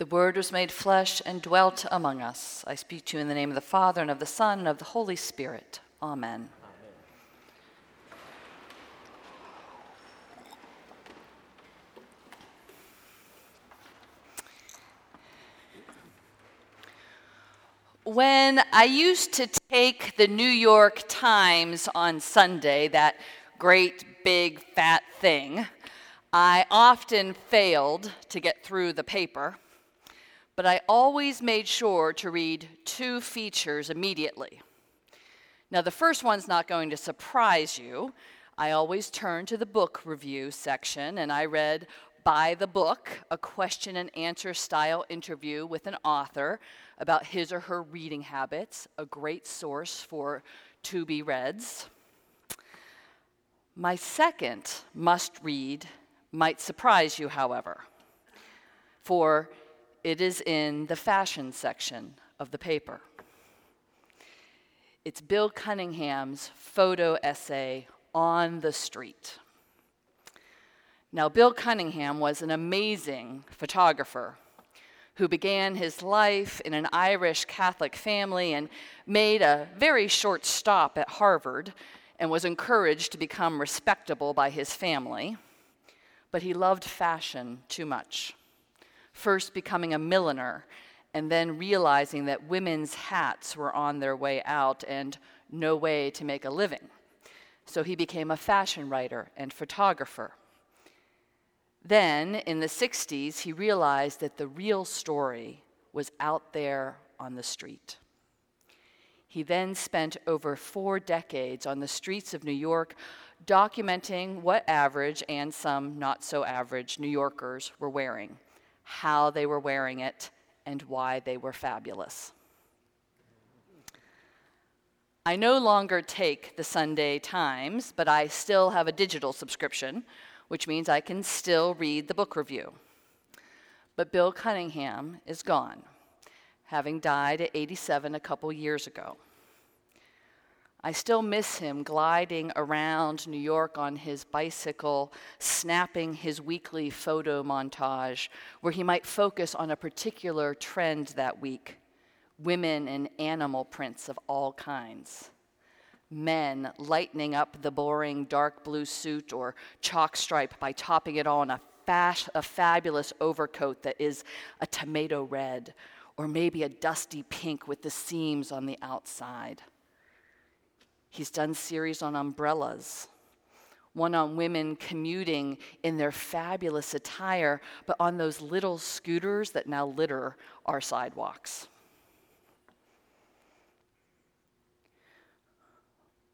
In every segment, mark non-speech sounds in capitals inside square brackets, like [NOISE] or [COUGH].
The Word was made flesh and dwelt among us. I speak to you in the name of the Father, and of the Son, and of the Holy Spirit. Amen. When I used to take the New York Times on Sunday, that great big fat thing, I often failed to get through the paper, but I always made sure to read two features immediately. Now, the first one's not going to surprise you. I always turn to the book review section and I read by the book, a question and answer style interview with an author about his or her reading habits, a great source for to be reads. My second must read might surprise you, however, for it is in the fashion section of the paper. It's Bill Cunningham's photo essay, On the Street. Now, Bill Cunningham was an amazing photographer who began his life in an Irish Catholic family and made a very short stop at Harvard and was encouraged to become respectable by his family. But he loved fashion too much. First, becoming a milliner, and then realizing that women's hats were on their way out and no way to make a living. So he became a fashion writer and photographer. Then, in the 60s, he realized that the real story was out there on the street. He then spent over four decades on the streets of New York documenting what average and some not so average New Yorkers were wearing, how they were wearing it, and why they were fabulous. I no longer take the Sunday Times, but I still have a digital subscription which means I can still read the book review. But Bill Cunningham is gone, having died at 87 a couple years ago. I still miss him gliding around New York on his bicycle, snapping his weekly photo montage, where he might focus on a particular trend that week women in animal prints of all kinds men lightening up the boring dark blue suit or chalk stripe by topping it on a, fas- a fabulous overcoat that is a tomato red or maybe a dusty pink with the seams on the outside. He's done series on umbrellas, one on women commuting in their fabulous attire, but on those little scooters that now litter our sidewalks.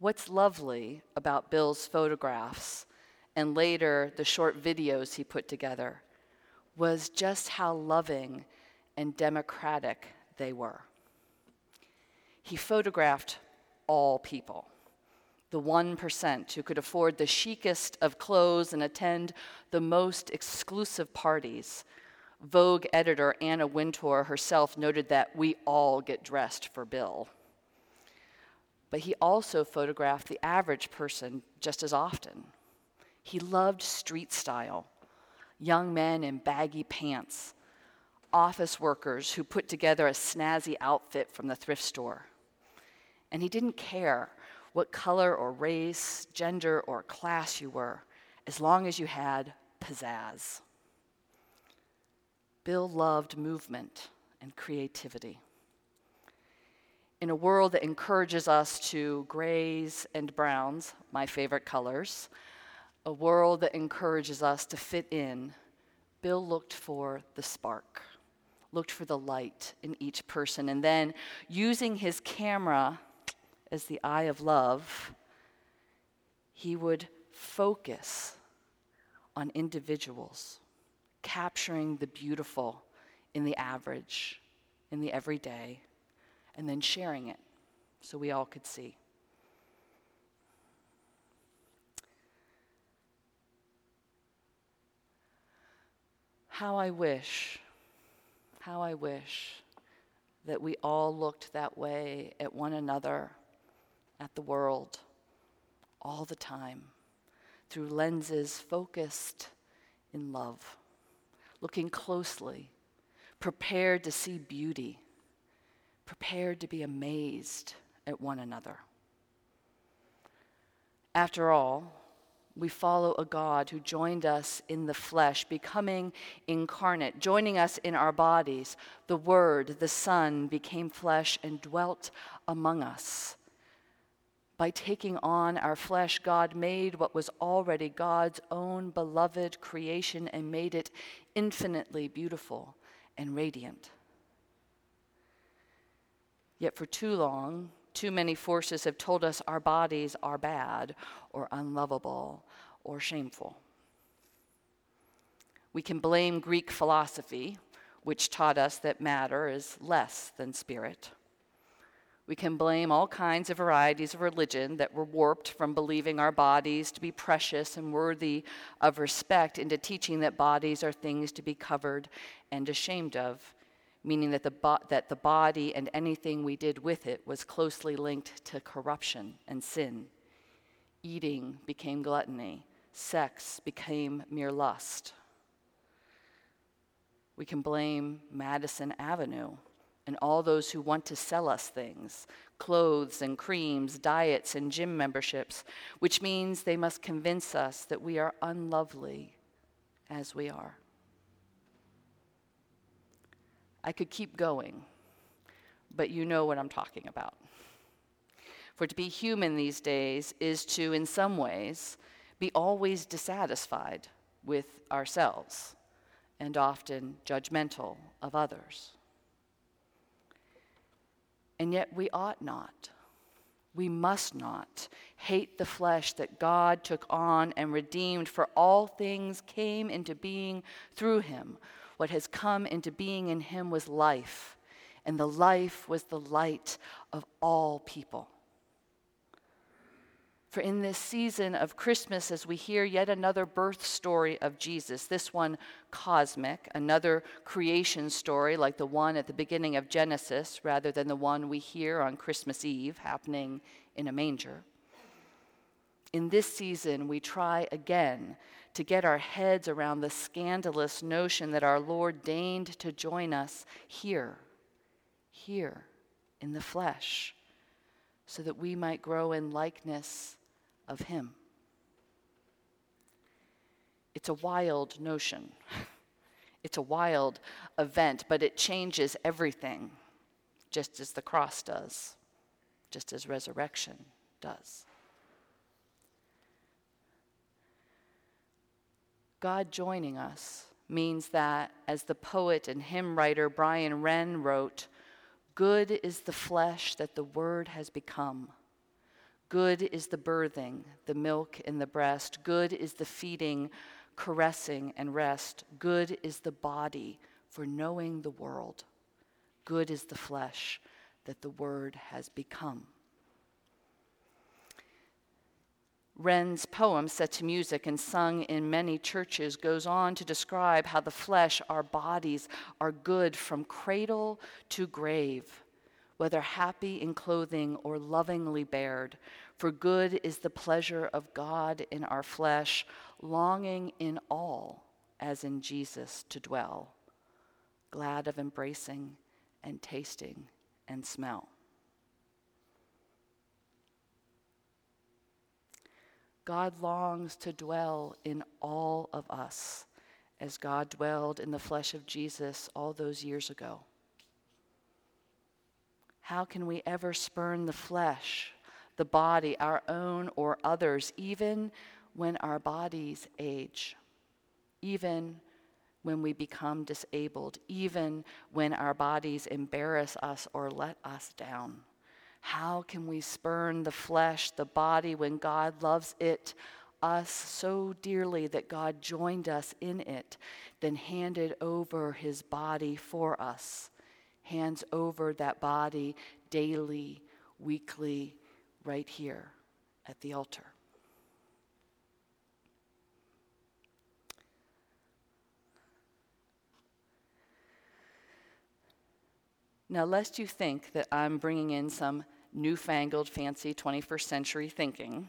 What's lovely about Bill's photographs and later the short videos he put together was just how loving and democratic they were. He photographed all people, the 1% who could afford the chicest of clothes and attend the most exclusive parties. Vogue editor Anna Wintour herself noted that we all get dressed for Bill but he also photographed the average person just as often. He loved street style young men in baggy pants, office workers who put together a snazzy outfit from the thrift store. And he didn't care what color or race, gender, or class you were, as long as you had pizzazz. Bill loved movement and creativity in a world that encourages us to grays and browns, my favorite colors, a world that encourages us to fit in, Bill looked for the spark, looked for the light in each person, and then using his camera as the eye of love, he would focus on individuals, capturing the beautiful in the average, in the everyday and then sharing it so we all could see. How I wish, how I wish that we all looked that way at one another, at the world, all the time, through lenses focused in love, looking closely prepared to see beauty, prepared to be amazed at one another. After all, we follow a God who joined us in the flesh, becoming incarnate, joining us in our bodies. The Word, the Son, became flesh and dwelt among us. By taking on our flesh, God made what was already God's own beloved creation and made it infinitely beautiful and radiant. Yet for too long, too many forces have told us our bodies are bad or unlovable or shameful. We can blame Greek philosophy, which taught us that matter is less than spirit. We can blame all kinds of varieties of religion that were warped from believing our bodies to be precious and worthy of respect into teaching that bodies are things to be covered and ashamed of, meaning that the, bo- that the body and anything we did with it was closely linked to corruption and sin. Eating became gluttony, sex became mere lust. We can blame Madison Avenue and all those who want to sell us things clothes and creams, diets and gym memberships, which means they must convince us that we are unlovely as we are. I could keep going, but you know what I'm talking about. For to be human these days is to, in some ways, be always dissatisfied with ourselves and often judgmental of others. And yet we ought not. We must not hate the flesh that God took on and redeemed, for all things came into being through him. What has come into being in him was life, and the life was the light of all people. For in this season of Christmas, as we hear yet another birth story of Jesus, this one cosmic, another creation story like the one at the beginning of Genesis, rather than the one we hear on Christmas Eve happening in a manger. In this season, we try again to get our heads around the scandalous notion that our Lord deigned to join us here, here in the flesh, so that we might grow in likeness of Him. It's a wild notion. [LAUGHS] It's a wild event, but it changes everything, just as the cross does, just as resurrection does. God joining us means that, as the poet and hymn writer Brian Wren wrote, good is the flesh that the Word has become Good is the birthing, the milk in the breast. Good is the feeding, caressing, and rest. Good is the body for knowing the world. Good is the flesh that the Word has become. Wren's poem, set to music and sung in many churches, goes on to describe how the flesh, our bodies, are good from cradle to grave, whether happy in clothing or lovingly bared, for good is the pleasure of God in our flesh, longing in all, as in Jesus, to dwell, glad of embracing and tasting and smell. God longs to dwell in all of us as God dwelled in the flesh of Jesus all those years ago. How can we ever spurn the flesh the body, our own or others, even when our bodies age, even when we become disabled, even when our bodies embarrass us or let us down. How can we spurn the flesh, the body, when God loves it, us so dearly that God joined us in it, then handed over his body for us, hands over that body daily, weekly, right here at the altar. Now, lest you think that I'm bringing in some newfangled, fancy 21st century thinking,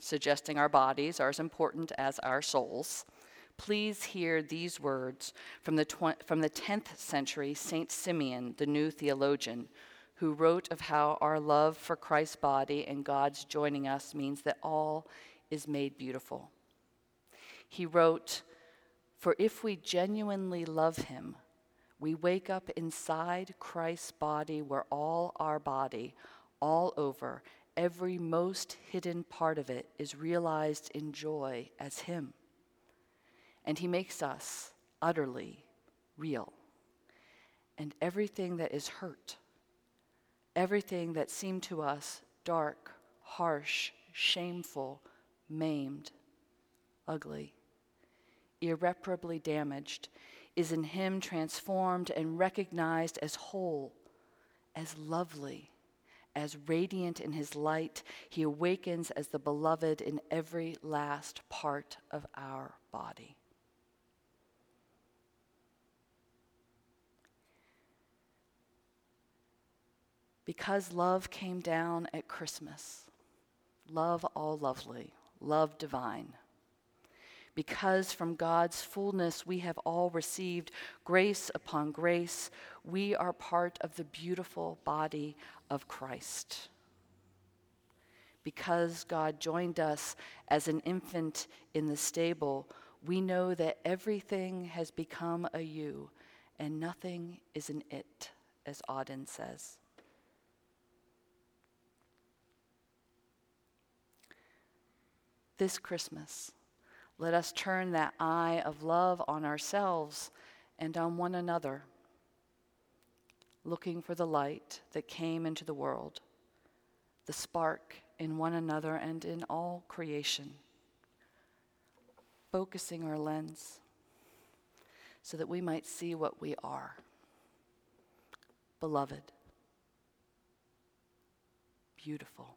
suggesting our bodies are as important as our souls, please hear these words from the, tw- from the 10th century Saint Simeon, the new theologian, who wrote of how our love for Christ's body and God's joining us means that all is made beautiful. He wrote, For if we genuinely love him, we wake up inside Christ's body where all our body, all over, every most hidden part of it is realized in joy as him. And he makes us utterly real. And everything that is hurt, everything that seemed to us dark, harsh, shameful, maimed, ugly, irreparably damaged, is in him transformed and recognized as whole, as lovely, as radiant in his light. He awakens as the beloved in every last part of our body. Because love came down at Christmas, love all lovely, love divine. Because from God's fullness we have all received grace upon grace, we are part of the beautiful body of Christ. Because God joined us as an infant in the stable, we know that everything has become a you and nothing is an it, as Auden says. This Christmas, let us turn that eye of love on ourselves and on one another, looking for the light that came into the world, the spark in one another and in all creation, focusing our lens so that we might see what we are. Beloved, beautiful.